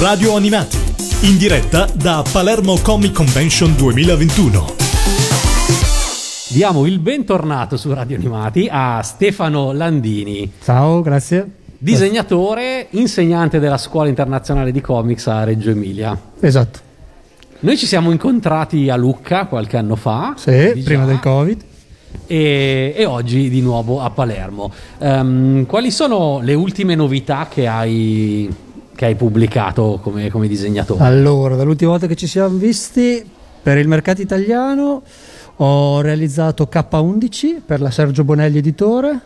Radio Animati, in diretta da Palermo Comic Convention 2021. Diamo il bentornato su Radio Animati a Stefano Landini. Ciao, grazie. Disegnatore, insegnante della Scuola Internazionale di Comics a Reggio Emilia. Esatto. Noi ci siamo incontrati a Lucca qualche anno fa. Sì, prima del Covid. E, e, oggi di nuovo a Palermo. Um, quali sono le ultime novità che hai, che hai pubblicato come, come, disegnatore? Allora, dall'ultima volta che ci siamo visti, per il mercato italiano ho realizzato K11 per la Sergio Bonelli Editore,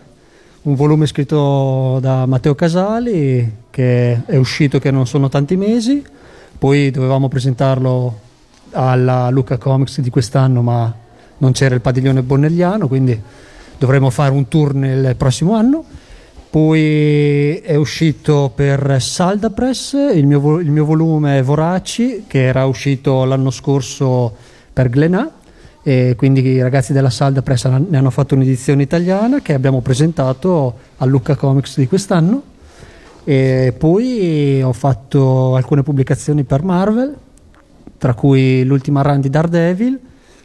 un volume scritto da Matteo Casali che è uscito che non sono tanti mesi, poi dovevamo presentarlo alla Luca Comics di quest'anno ma non c'era il padiglione bonnelliano, quindi dovremo fare un tour nel prossimo anno. Poi è uscito per Salda Press il mio, il mio volume Voraci, che era uscito l'anno scorso per Glenà, e quindi i ragazzi della Salda Press ne hanno fatto un'edizione italiana che abbiamo presentato a Lucca Comics di quest'anno. E poi ho fatto alcune pubblicazioni per Marvel, tra cui l'ultima run di Daredevil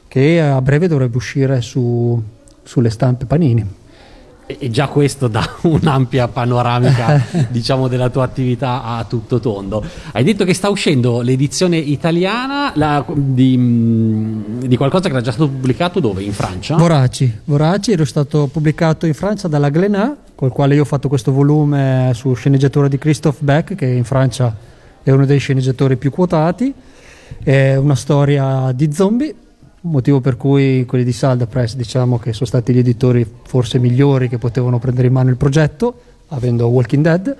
che a breve dovrebbe uscire su, sulle stampe Panini. E già questo dà un'ampia panoramica diciamo, della tua attività a tutto tondo. Hai detto che sta uscendo l'edizione italiana la, di, di, qualcosa che era già stato pubblicato dove? In Francia? Voraci. Voraci era stato pubblicato in Francia dalla Glénat, col quale io ho fatto questo volume su sceneggiatura di Christophe Beck, che in Francia è uno dei sceneggiatori più quotati. È una storia di zombie motivo per cui quelli di Salda Press diciamo che sono stati gli editori forse migliori che potevano prendere in mano il progetto avendo Walking Dead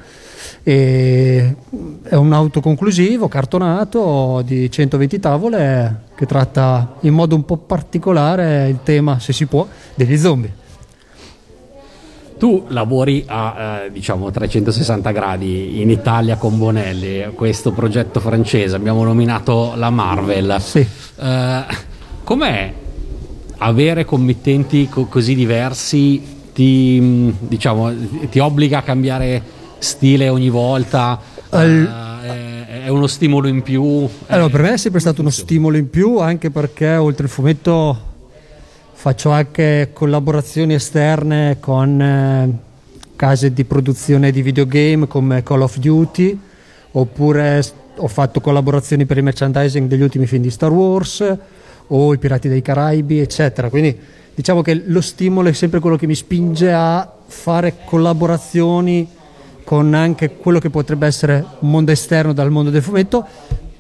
e è un autoconclusivo cartonato di 120 tavole che tratta in modo un po' particolare il tema se si può degli zombie tu lavori a eh, diciamo 360 gradi in Italia con Bonelli, questo progetto francese, abbiamo nominato la Marvel. Sì. Eh, Com'è avere committenti co- così diversi? Ti, diciamo, ti obbliga a cambiare stile ogni volta? Al... Uh, è, è, uno stimolo in più? Allora, per me è sempre stato uno stimolo in più, anche perché oltre il fumetto faccio anche collaborazioni esterne con eh, case di produzione di videogame come Call of Duty, oppure ho fatto collaborazioni per il merchandising degli ultimi film di Star Wars o i Pirati dei Caraibi, eccetera. Quindi diciamo che lo stimolo è sempre quello che mi spinge a fare collaborazioni con anche quello che potrebbe essere un mondo esterno dal mondo del fumetto.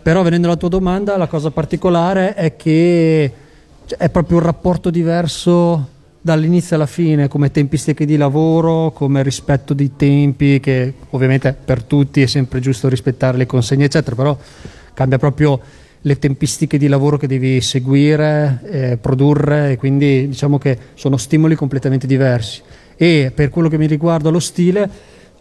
Però venendo alla tua domanda, la cosa particolare è che è proprio un rapporto diverso dall'inizio alla fine, come tempistiche di lavoro, come rispetto dei tempi, che ovviamente per tutti è sempre giusto rispettare le consegne, eccetera, però cambia proprio le tempistiche di lavoro che devi seguire, eh, produrre e quindi diciamo che sono stimoli completamente diversi. E per quello che mi riguarda lo stile,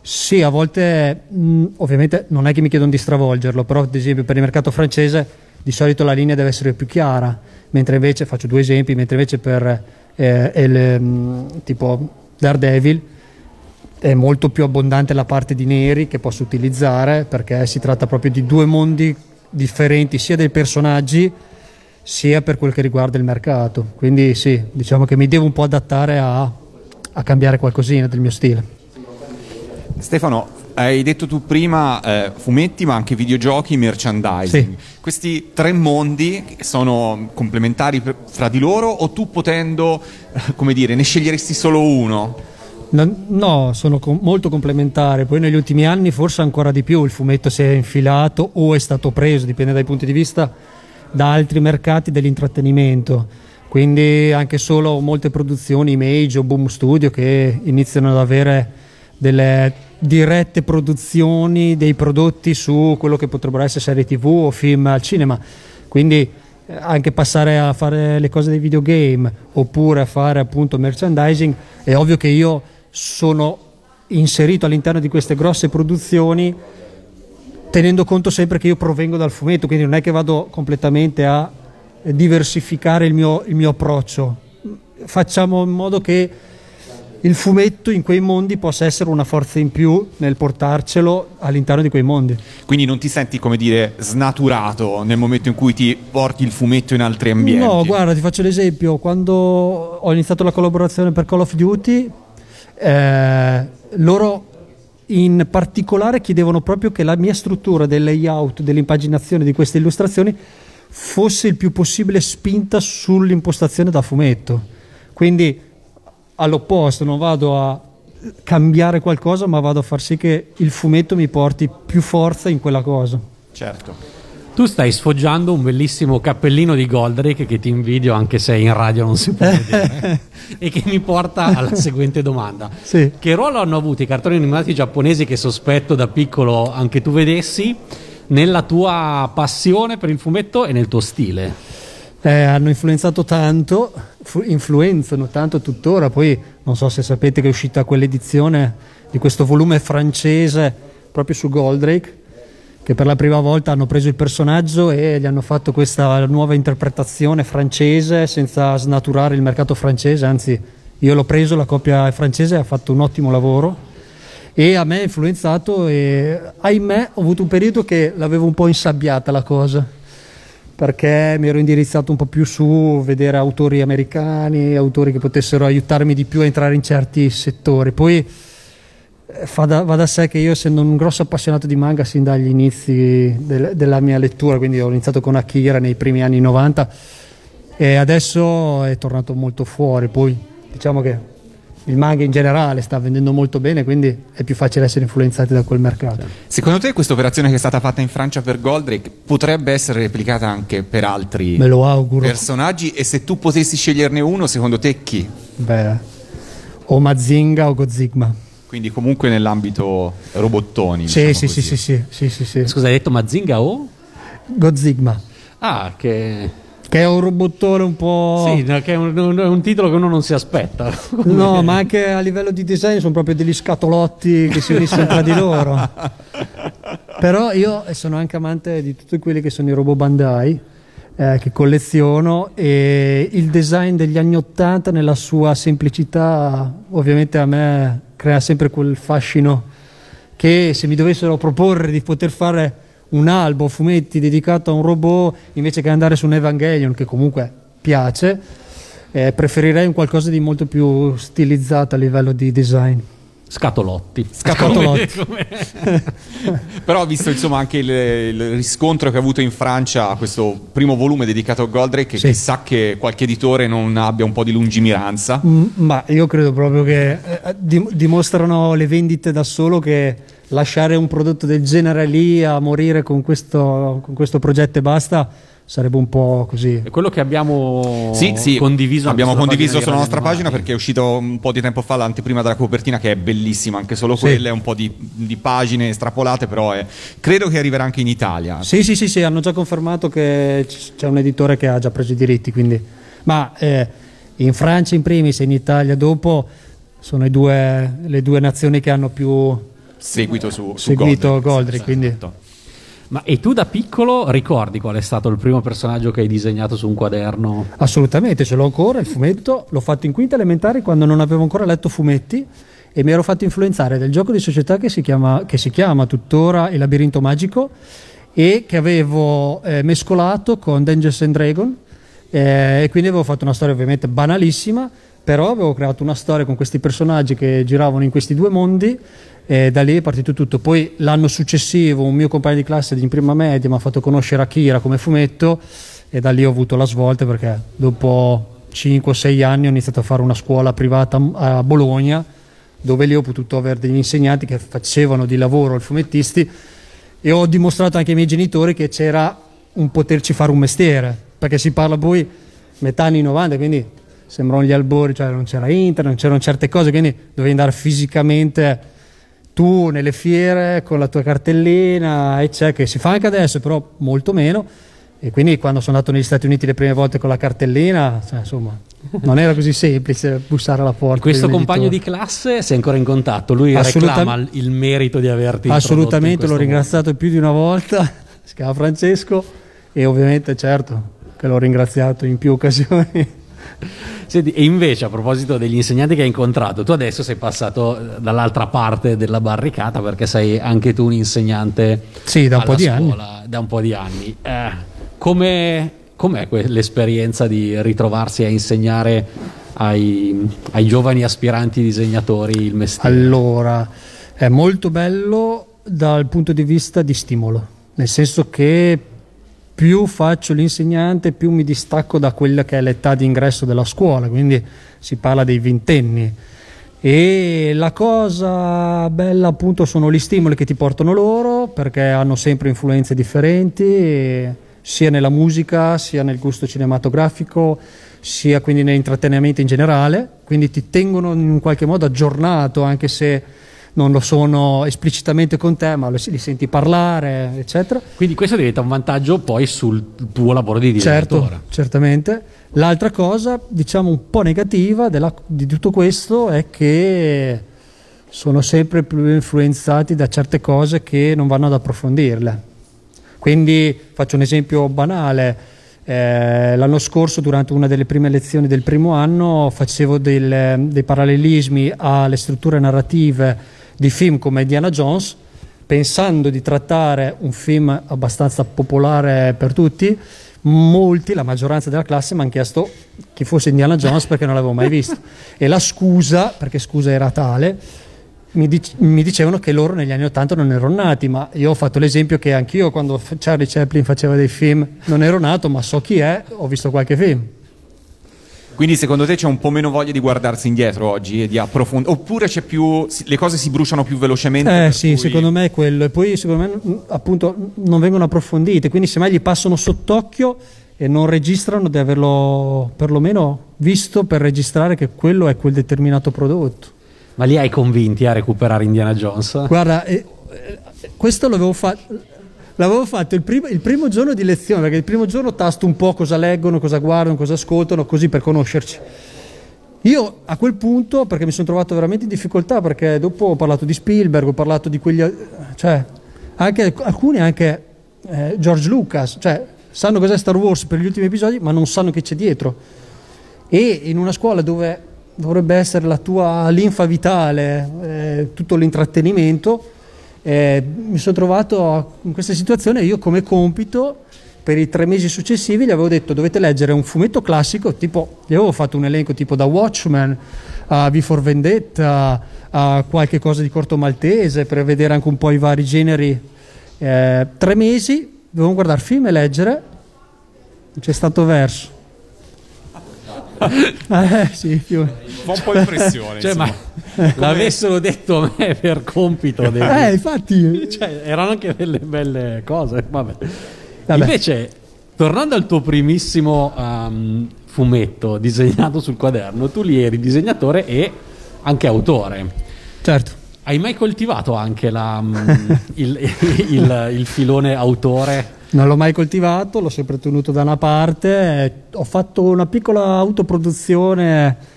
sì, a volte mh, ovviamente non è che mi chiedono di stravolgerlo, però ad esempio per il mercato francese di solito la linea deve essere più chiara, mentre invece, faccio due esempi, mentre invece per eh, il, mh, tipo Daredevil è molto più abbondante la parte di neri che posso utilizzare perché si tratta proprio di due mondi differenti sia dei personaggi sia per quel che riguarda il mercato. Quindi sì, diciamo che mi devo un po' adattare a, a cambiare qualcosina del mio stile. Stefano, hai detto tu prima eh, fumetti ma anche videogiochi, merchandising. Sì. Questi tre mondi sono complementari fra di loro o tu potendo, eh, come dire, ne sceglieresti solo uno? No, sono com- molto complementari. Poi negli ultimi anni forse ancora di più il fumetto si è infilato o è stato preso, dipende dai punti di vista, da altri mercati dell'intrattenimento. Quindi anche solo molte produzioni, Image o Boom Studio che iniziano ad avere delle dirette produzioni dei prodotti su quello che potrebbero essere serie tv o film al cinema. Quindi eh, anche passare a fare le cose dei videogame oppure a fare appunto merchandising, è ovvio che io sono inserito all'interno di queste grosse produzioni tenendo conto sempre che io provengo dal fumetto, quindi non è che vado completamente a diversificare il mio, il mio approccio. Facciamo in modo che il fumetto in quei mondi possa essere una forza in più nel portarcelo all'interno di quei mondi. Quindi non ti senti, come dire, snaturato nel momento in cui ti porti il fumetto in altri ambienti? No, guarda, ti faccio l'esempio. Quando ho iniziato la collaborazione per Call of Duty, eh, loro in particolare chiedevano proprio che la mia struttura del layout, dell'impaginazione di queste illustrazioni fosse il più possibile spinta sull'impostazione da fumetto. Quindi all'opposto, non vado a cambiare qualcosa, ma vado a far sì che il fumetto mi porti più forza in quella cosa. Certo. Tu stai sfoggiando un bellissimo cappellino di Goldrake che ti invidio anche se in radio non si può vedere e che mi porta alla seguente domanda. Sì. Che ruolo hanno avuto i cartoni animati giapponesi che sospetto da piccolo anche tu vedessi nella tua passione per il fumetto e nel tuo stile? Eh, hanno influenzato tanto, fu- influenzano tanto tuttora. Poi non so se sapete che è uscita quell'edizione di questo volume francese proprio su Goldrake, che per la prima volta hanno preso il personaggio e gli hanno fatto questa nuova interpretazione francese senza snaturare il mercato francese. Anzi, io l'ho preso, la coppia francese ha fatto un ottimo lavoro e a me ha influenzato e ahimè ho avuto un periodo che l'avevo un po' insabbiata la cosa perché mi ero indirizzato un po' più su vedere autori americani, autori che potessero aiutarmi di più a entrare in certi settori. Poi da, va da sé che io essendo un grosso appassionato di manga sin dagli inizi del, della mia lettura, quindi ho iniziato con Akira nei primi anni 90 e adesso è tornato molto fuori, poi diciamo che il manga in generale sta vendendo molto bene, quindi è più facile essere influenzati da quel mercato. Secondo te questa operazione che è stata fatta in Francia per Goldrake potrebbe essere replicata anche per altri personaggi? E se tu potessi sceglierne uno, secondo te chi? Beh, o Mazinga o Gozigma. Quindi comunque nell'ambito robottoni. Sì, diciamo sì, sì, sì, sì, sì, sì, sì. Scusa, hai detto Mazinga o? Gozigma, Ah, che... che è un robottone un po'... Sì, che è un, un- un titolo che uno non si aspetta. No, ma anche a livello di design sono proprio degli scatolotti che si uniscono tra di loro. Però io sono anche amante di tutti quelli che sono i robot Bandai, eh, che colleziono e il design degli anni Ottanta nella sua semplicità ovviamente a me crea sempre quel fascino che se mi dovessero proporre di poter fare un albo fumetti dedicato a un robot invece che andare su un Evangelion che comunque piace eh, preferirei un qualcosa di molto più stilizzato a livello di design Scatolotti. Scatolotti. Come- come- Però ho visto insomma anche il, il riscontro che ha avuto in Francia questo primo volume dedicato a Goldrake, Sì. chissà che qualche editore non abbia un po' di lungimiranza. Mm, ma io credo proprio che eh, dim- dimostrano le vendite da solo che lasciare un prodotto del genere lì a morire con questo, con questo progetto e basta sarebbe un po' così È quello che abbiamo Sì, sì, condiviso. abbiamo sulla condiviso sulla nostra Radio pagina perché è uscito un po' di tempo fa l'anteprima della copertina che è bellissima, anche solo Sì. quella, è un po' di, di pagine estrapolate, però è- credo che arriverà anche in Italia. Sì, sì, sì, sì, hanno già confermato che c'è un editore che ha già preso i diritti, quindi... Ma eh, in Francia in primis e in Italia dopo sono i due- le due nazioni che hanno più Seguito su, su seguito Goldrake. Goldrick, quindi... Ma e tu da piccolo ricordi qual è stato il primo personaggio che hai disegnato su un quaderno? Assolutamente, ce l'ho ancora il fumetto, l'ho fatto in quinta elementare quando non avevo ancora letto fumetti e mi ero fatto influenzare del gioco di società che si chiama, che si chiama tuttora Il labirinto magico e che avevo eh, mescolato con Dungeons and Dragon eh, e quindi avevo fatto una storia ovviamente banalissima, però avevo creato una storia con questi personaggi che giravano in questi due mondi e da lì è partito tutto. Poi l'anno successivo un mio compagno di classe di prima media mi ha fatto conoscere Akira come fumetto e da lì ho avuto la svolta perché dopo 5-6 anni ho iniziato a fare una scuola privata a Bologna dove lì ho potuto avere degli insegnanti che facevano di lavoro i fumettisti e ho dimostrato anche ai miei genitori che c'era un poterci fare un mestiere perché si parla poi metà anni 90 quindi sembrano gli albori cioè non c'era internet non c'erano certe cose quindi dovevi andare fisicamente tu nelle fiere con la tua cartellina e c'è che si fa anche adesso però molto meno e quindi quando sono andato negli Stati Uniti le prime volte con la cartellina cioè, insomma non era così semplice bussare alla porta Questo compagno di classe sei ancora in contatto? Lui Assolutam- reclama il- merito di averti assolutamente l'ho ringraziato più di una volta si chiama Francesco e ovviamente certo che l'ho ringraziato in più occasioni. Senti, e invece a proposito degli insegnanti che hai incontrato, tu adesso sei passato eh, dall'altra parte della barricata perché sei anche tu un insegnante sì, da un po' di scuola, anni. Da un po' di anni. Eh, com'è que- l'esperienza di ritrovarsi a insegnare ai, ai giovani aspiranti disegnatori il mestiere? Allora, è molto bello dal punto di vista di stimolo, nel senso che più faccio l'insegnante, più mi distacco da quella che è l'età di ingresso della scuola, quindi si parla dei ventenni. E la cosa bella appunto sono gli stimoli che ti portano loro, perché hanno sempre influenze differenti, sia nella musica, sia nel gusto cinematografico, sia quindi nell'intrattenimento in generale, quindi ti tengono in qualche modo aggiornato, anche se non lo sono esplicitamente con te, ma li senti parlare, eccetera. Quindi questo diventa un vantaggio poi sul tuo lavoro di disegnatore. Certo, certamente. L'altra cosa, diciamo un po' negativa della, di tutto questo è che sono sempre più influenzati da certe cose che non vanno ad approfondirle. Quindi faccio un esempio banale. Eh, l'anno scorso, durante una delle prime lezioni del primo anno, facevo del, dei parallelismi alle strutture narrative di film come Indiana Jones, pensando di trattare un film abbastanza popolare per tutti, molti, la maggioranza della classe, mi hanno chiesto chi fosse Indiana Jones perché non l'avevo mai visto. E la scusa, perché scusa era tale, mi, dic- mi, dicevano che loro negli anni Ottanta non erano nati, ma io ho fatto l'esempio che anch'io quando Charlie Chaplin faceva dei film non ero nato, ma so chi è, ho visto qualche film. Quindi secondo te c'è un po' meno voglia di guardarsi indietro oggi e di approfondire? Oppure c'è più, le cose si bruciano più velocemente? Eh sì, cui... secondo me è quello. E poi secondo me appunto non vengono approfondite, quindi semmai gli passano sott'occhio e non registrano di averlo perlomeno visto per registrare che quello è quel determinato prodotto. Ma li hai convinti a recuperare Indiana Jones? Guarda, eh, questo l'avevo fatto L'avevo fatto il primo, il primo, giorno di lezione, perché il primo giorno tasto un po' cosa leggono, cosa guardano, cosa ascoltano, così per conoscerci. Io a quel punto, perché mi sono trovato veramente in difficoltà, perché dopo ho parlato di Spielberg, ho parlato di quegli... cioè, anche, alcuni anche eh, George Lucas, cioè, sanno cos'è Star Wars per gli ultimi episodi, ma non sanno che c'è dietro. E in una scuola dove dovrebbe essere la tua linfa vitale, eh, tutto l'intrattenimento, eh, mi sono trovato in questa situazione io come compito per i tre mesi successivi gli avevo detto dovete leggere un fumetto classico tipo gli avevo fatto un elenco tipo da Watchmen a V for Vendetta a qualche cosa di corto maltese per vedere anche un po' i vari generi. Eh, tre mesi dovevamo guardare film e leggere. Non c'è stato verso eh, sì, più. Fa un po' impressione. cioè, ma l'avessero detto a me per compito. Dei... Eh, infatti. Cioè, erano anche delle belle cose. Vabbè. Vabbè. Invece, tornando al tuo primissimo um, fumetto disegnato sul quaderno, tu lì eri disegnatore e anche autore. Certo. Hai mai coltivato anche la, um, il, il, il, il filone autore? Non l'ho mai coltivato, l'ho sempre tenuto da una parte. Ho fatto una piccola autoproduzione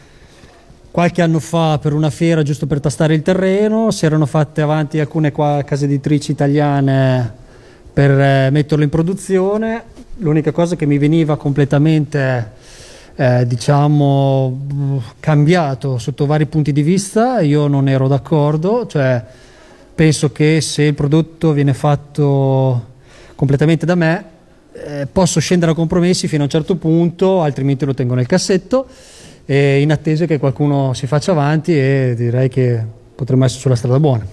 qualche anno fa per una fiera giusto per tastare il terreno. Si erano fatte avanti alcune case editrici italiane per eh, metterlo in produzione. L'unica cosa che mi veniva completamente eh, diciamo cambiato sotto vari punti di vista, io non ero d'accordo, cioè penso che se il prodotto viene fatto completamente da me, eh, posso scendere a compromessi fino a un certo punto, altrimenti lo tengo nel cassetto, eh, in attesa che qualcuno si faccia avanti e direi che potremmo essere sulla strada buona.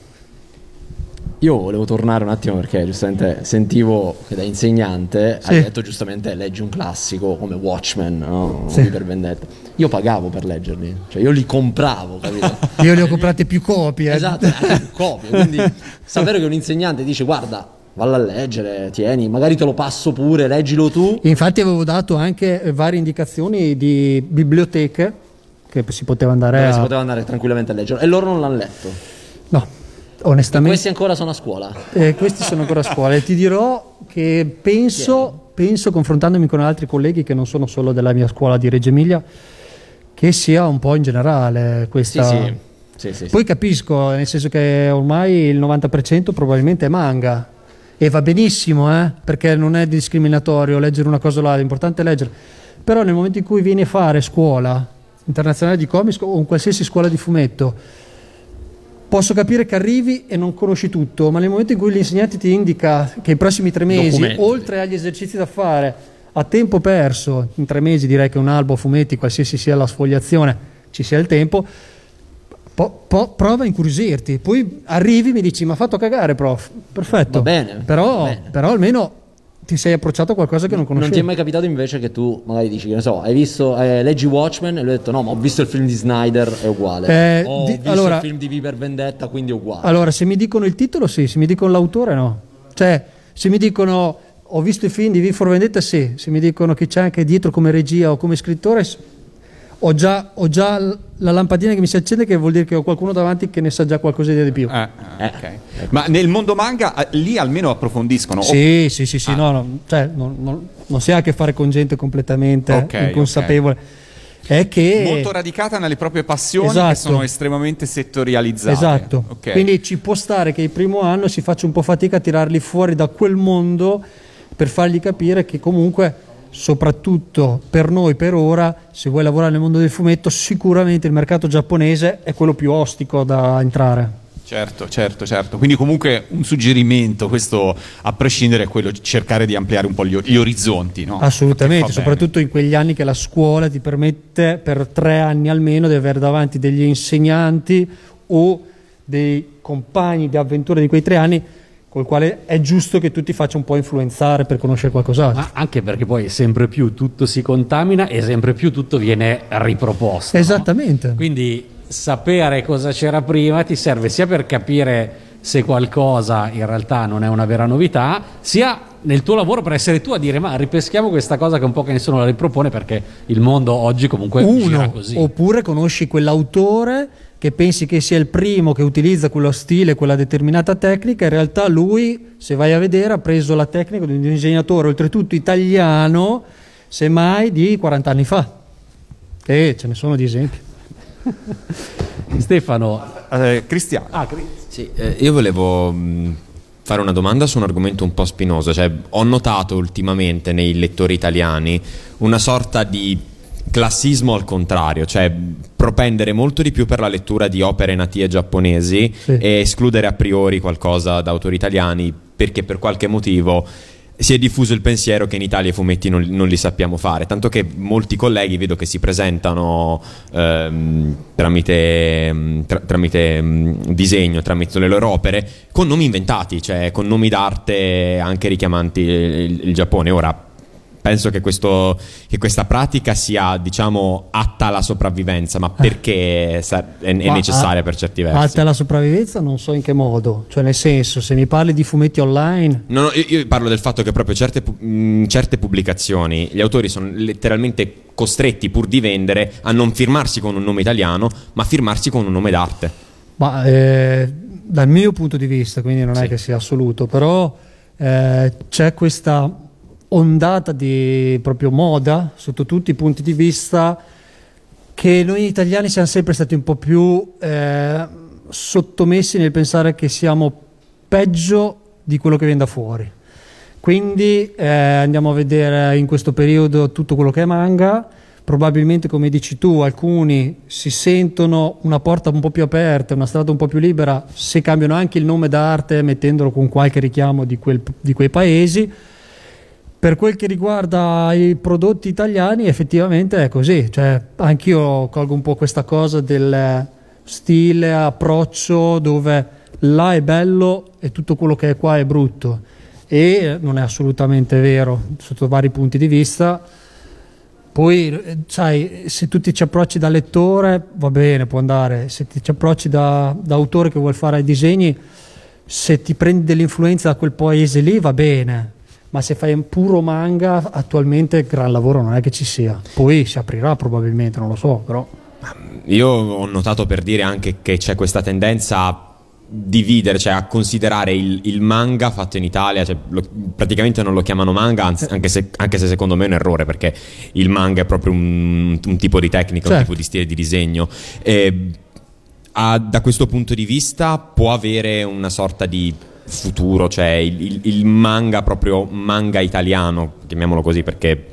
Io volevo tornare un attimo perché giustamente sentivo che da insegnante sì. hai detto giustamente leggi un classico come Watchmen, no? Sì. per vendetta. Io pagavo per leggerli, cioè io li compravo, capito? io li ho comprati più copie. Esatto, eh, più copie, quindi sapere che un insegnante dice guarda vallo a leggere, tieni, magari te lo passo pure, leggilo tu. Infatti avevo dato anche eh, varie indicazioni di biblioteche che si poteva andare Dove a... si poteva andare tranquillamente a leggere e loro non l'hanno letto. No, onestamente. E questi ancora sono a scuola? Eh, questi sono ancora a scuola e ti dirò che penso, penso, confrontandomi con altri colleghi che non sono solo della mia scuola di Reggio Emilia, che sia un po' in generale questa... Sì, sì. Sì, sì, Poi capisco, nel senso che ormai il 90% probabilmente è manga, e va benissimo, eh, perché non è discriminatorio leggere una cosa o l'altra, l'importante è leggere. Però nel momento in cui vieni a fare scuola internazionale di comics o in qualsiasi scuola di fumetto, posso capire che arrivi e non conosci tutto, ma nel momento in cui l'insegnante ti indica che i prossimi tre mesi, Documenti. oltre agli esercizi da fare, a tempo perso, in tre mesi direi che un albo fumetti, qualsiasi sia la sfogliazione, ci sia il tempo, po- po- prova a incuriosirti. Poi arrivi e mi dici, ma ha fatto cagare, prof. Perfetto. Va bene, Però, va bene. però almeno ti sei approcciato a qualcosa che non Non conoscevi. ti è mai capitato invece che tu magari dici che ne so, hai visto, eh, leggi Watchmen e lui ha detto no, ma ho visto il film di Snyder, è uguale. Eh, O ho di- visto allora- il film di Viver Vendetta, quindi è uguale. Allora, se mi dicono il titolo, sì, se mi dicono l'autore, no. Cioè, se mi dicono ho visto i film di V for Vendetta, sì. Se mi dicono che c'è anche dietro come regia o come scrittore, ho già, ho già la lampadina che mi si accende, che vuol dire che ho qualcuno davanti che ne sa già qualcosa di più. Eh, eh, ok. Ma nel mondo manga eh, lì almeno approfondiscono. Sì, sì, sì, sì, Ah. no, no, cioè, non, non- non si ha a che fare con gente completamente Ok, inconsapevole. È che... Molto radicata nelle proprie passioni che Esatto. sono estremamente settorializzate. Esatto, quindi ci può stare che il primo anno si faccia un po' fatica a tirarli fuori da quel mondo per fargli capire che comunque, soprattutto per noi per ora, se vuoi lavorare nel mondo del fumetto, sicuramente il mercato giapponese è quello più ostico da entrare. Certo, certo, certo. Quindi comunque un suggerimento, questo a prescindere è quello di cercare di ampliare un po' gli, orizzonti, no? Assolutamente, soprattutto in quegli anni che la scuola ti permette per tre anni almeno di avere davanti degli insegnanti o dei compagni di avventura di quei tre anni col quale è giusto che tu ti faccia un po' influenzare per conoscere qualcos'altro. Ma anche perché poi sempre più tutto si contamina e sempre più tutto viene riproposto. no? Esattamente. Quindi sapere cosa c'era prima ti serve sia per capire se qualcosa in realtà non è una vera novità, sia nel tuo lavoro per essere tu a dire ma ripeschiamo questa cosa che un po' che nessuno la ripropone perché il mondo oggi comunque gira Uno, così. oppure conosci quell'autore che pensi che sia il primo che utilizza quello stile, quella determinata tecnica, in realtà lui, se vai a vedere, ha preso la tecnica di un disegnatore, oltretutto italiano, semmai di 40 anni fa. E ce ne sono di esempi. Stefano, Eh, Cristiano. ah, Cri- Sì, eh, io volevo mh, fare una domanda su un argomento un po' spinoso. Cioè, ho notato ultimamente nei lettori italiani una sorta di classismo al contrario, cioè propendere molto di più per la lettura di opere natie giapponesi Sì. e escludere a priori qualcosa da autori italiani perché per qualche motivo si è diffuso il pensiero che in Italia i fumetti non, non li sappiamo fare, tanto che molti colleghi vedo che si presentano ehm, tramite, mm, tra- tramite, mm, disegno, tramite le loro opere, con nomi inventati, cioè con nomi d'arte anche richiamanti il, il Giappone. Ora, penso che, questo, che questa pratica sia, diciamo, atta alla sopravvivenza, ma perché sa- è, è Ma necessaria a- per certi versi? Alta la sopravvivenza non so in che modo, cioè nel senso, se mi parli di fumetti online, No, no, io, io parlo del fatto che proprio certe, mh, certe pubblicazioni, gli autori sono letteralmente costretti, pur di vendere, a non firmarsi con un nome italiano, ma a firmarsi con un nome d'arte. Ma eh, dal mio punto di vista, quindi non è Sì. che sia assoluto, però eh, c'è questa ondata di proprio moda sotto tutti i punti di vista che noi italiani siamo sempre stati un po' più eh, sottomessi nel pensare che siamo peggio di quello che viene da fuori. Quindi eh, andiamo a vedere in questo periodo tutto quello che è manga. Probabilmente, come dici tu, alcuni si sentono una porta un po' più aperta, una strada un po' più libera se cambiano anche il nome d'arte mettendolo con qualche richiamo di, quel- di quei paesi. Per quel che riguarda i prodotti italiani, effettivamente è così. Cioè, anch'io colgo un po' questa cosa del stile, approccio, dove là è bello e tutto quello che è qua è brutto. E non è assolutamente vero sotto vari punti di vista. Poi, sai, se tu ti ci approcci da lettore, va bene, può andare. Se ti ci approcci da, da autore che vuol fare i disegni, se ti prendi dell'influenza da quel paese lì, va bene. Ma se fai un puro manga, attualmente gran lavoro non è che ci sia. Poi si aprirà probabilmente, non lo so, però. Io ho notato per dire anche che c'è questa tendenza a dividere, cioè a considerare il, il manga fatto in Italia, cioè lo- praticamente non lo chiamano manga, anzi, anche, se, anche se secondo me è un errore perché il manga è proprio un, un tipo di tecnica, un Certo. tipo di stile di disegno. E, a- da questo punto di vista può avere una sorta di futuro, cioè il, il- il manga proprio manga italiano, chiamiamolo così perché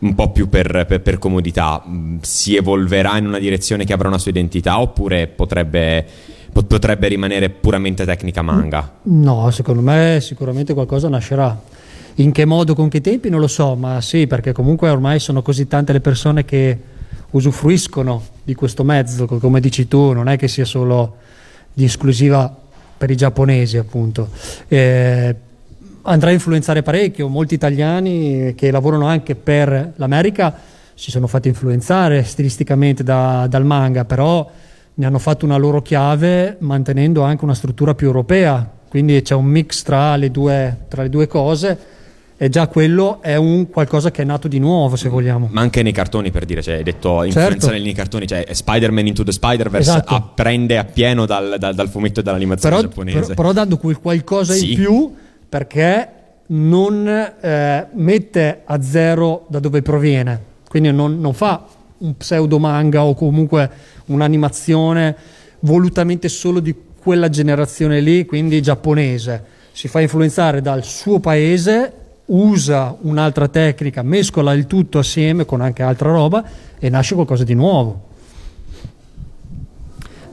un po' più per, per, per comodità, mm, si evolverà in una direzione che avrà una sua identità oppure potrebbe, potrebbe rimanere puramente tecnica manga? No, secondo me sicuramente qualcosa nascerà. In che modo, con che tempi non lo so, ma sì, perché comunque ormai sono così tante le persone che usufruiscono di questo mezzo, come dici tu, non è che sia solo di esclusiva per i giapponesi, appunto. Eh, andrà a influenzare parecchio, molti italiani che lavorano anche per l'America. Si sono fatti influenzare stilisticamente da, dal manga, però ne hanno fatto una loro chiave mantenendo anche una struttura più europea, quindi c'è un mix tra le due, tra le due cose e già quello è un qualcosa che è nato di nuovo, se vogliamo. Ma anche nei cartoni, per dire, cioè, hai detto influenza certo. nei cartoni, cioè Spider-Man Into the Spider-Verse esatto. apprende appieno dal, dal, dal, fumetto e dall'animazione però, giapponese. Però, però dando quel qualcosa sì. in più, perché non eh, mette a zero da dove proviene, quindi non, non fa un pseudo manga o comunque un'animazione volutamente solo di quella generazione lì, quindi giapponese. Si fa influenzare dal suo paese usa un'altra tecnica, mescola il tutto assieme con anche altra roba e nasce qualcosa di nuovo.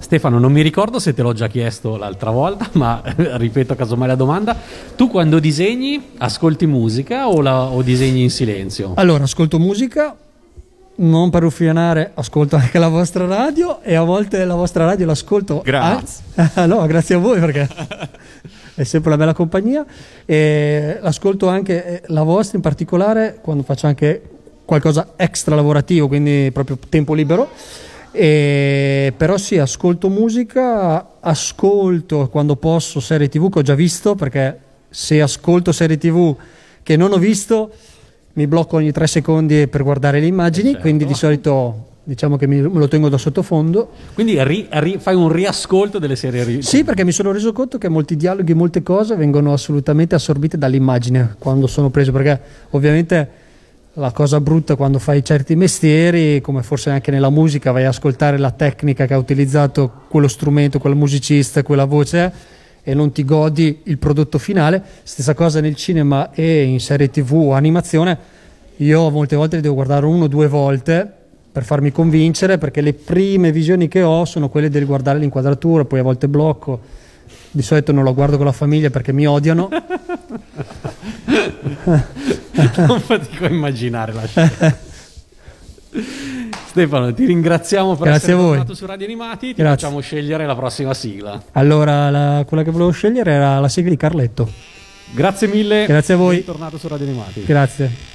Stefano, non mi ricordo se te l'ho già chiesto l'altra volta, ma ripeto casomai la domanda. Tu quando disegni ascolti musica o, la, o disegni in silenzio? Allora, ascolto musica, non per uffianare, ascolto anche la vostra radio e a volte la vostra radio l'ascolto. Grazie. Ah, no, grazie a voi perché è sempre una bella compagnia. E ascolto anche eh, la vostra in particolare quando faccio anche qualcosa extra lavorativo, quindi proprio tempo libero. E, però sì, ascolto musica, ascolto quando posso serie tv che ho già visto, perché se ascolto serie tv che non ho visto mi blocco ogni tre secondi per guardare le immagini, certo. quindi di solito diciamo che mi, me lo tengo da sottofondo. Quindi ri, ri, fai un riascolto delle serie ri- Sì, perché mi sono reso conto che molti dialoghi, molte cose vengono assolutamente assorbite dall'immagine quando sono preso, perché ovviamente la cosa brutta quando fai certi mestieri, come forse anche nella musica, vai a ascoltare la tecnica che ha utilizzato quello strumento, quel musicista, quella voce e non ti godi il prodotto finale. Stessa cosa nel cinema e in serie tv o animazione. Io molte volte li devo guardare uno o due volte per farmi convincere, perché le prime visioni che ho sono quelle di guardare l'inquadratura, poi a volte blocco. Di solito non lo guardo con la famiglia perché mi odiano. non fatico a immaginare la scena. Stefano, ti ringraziamo per Grazie essere tornato su Radio Animati. Ti Grazie. facciamo scegliere la prossima sigla. Allora, la, quella che volevo scegliere era la sigla di Carletto. Grazie mille. Grazie a voi. Bentornato su Radio Animati. Grazie.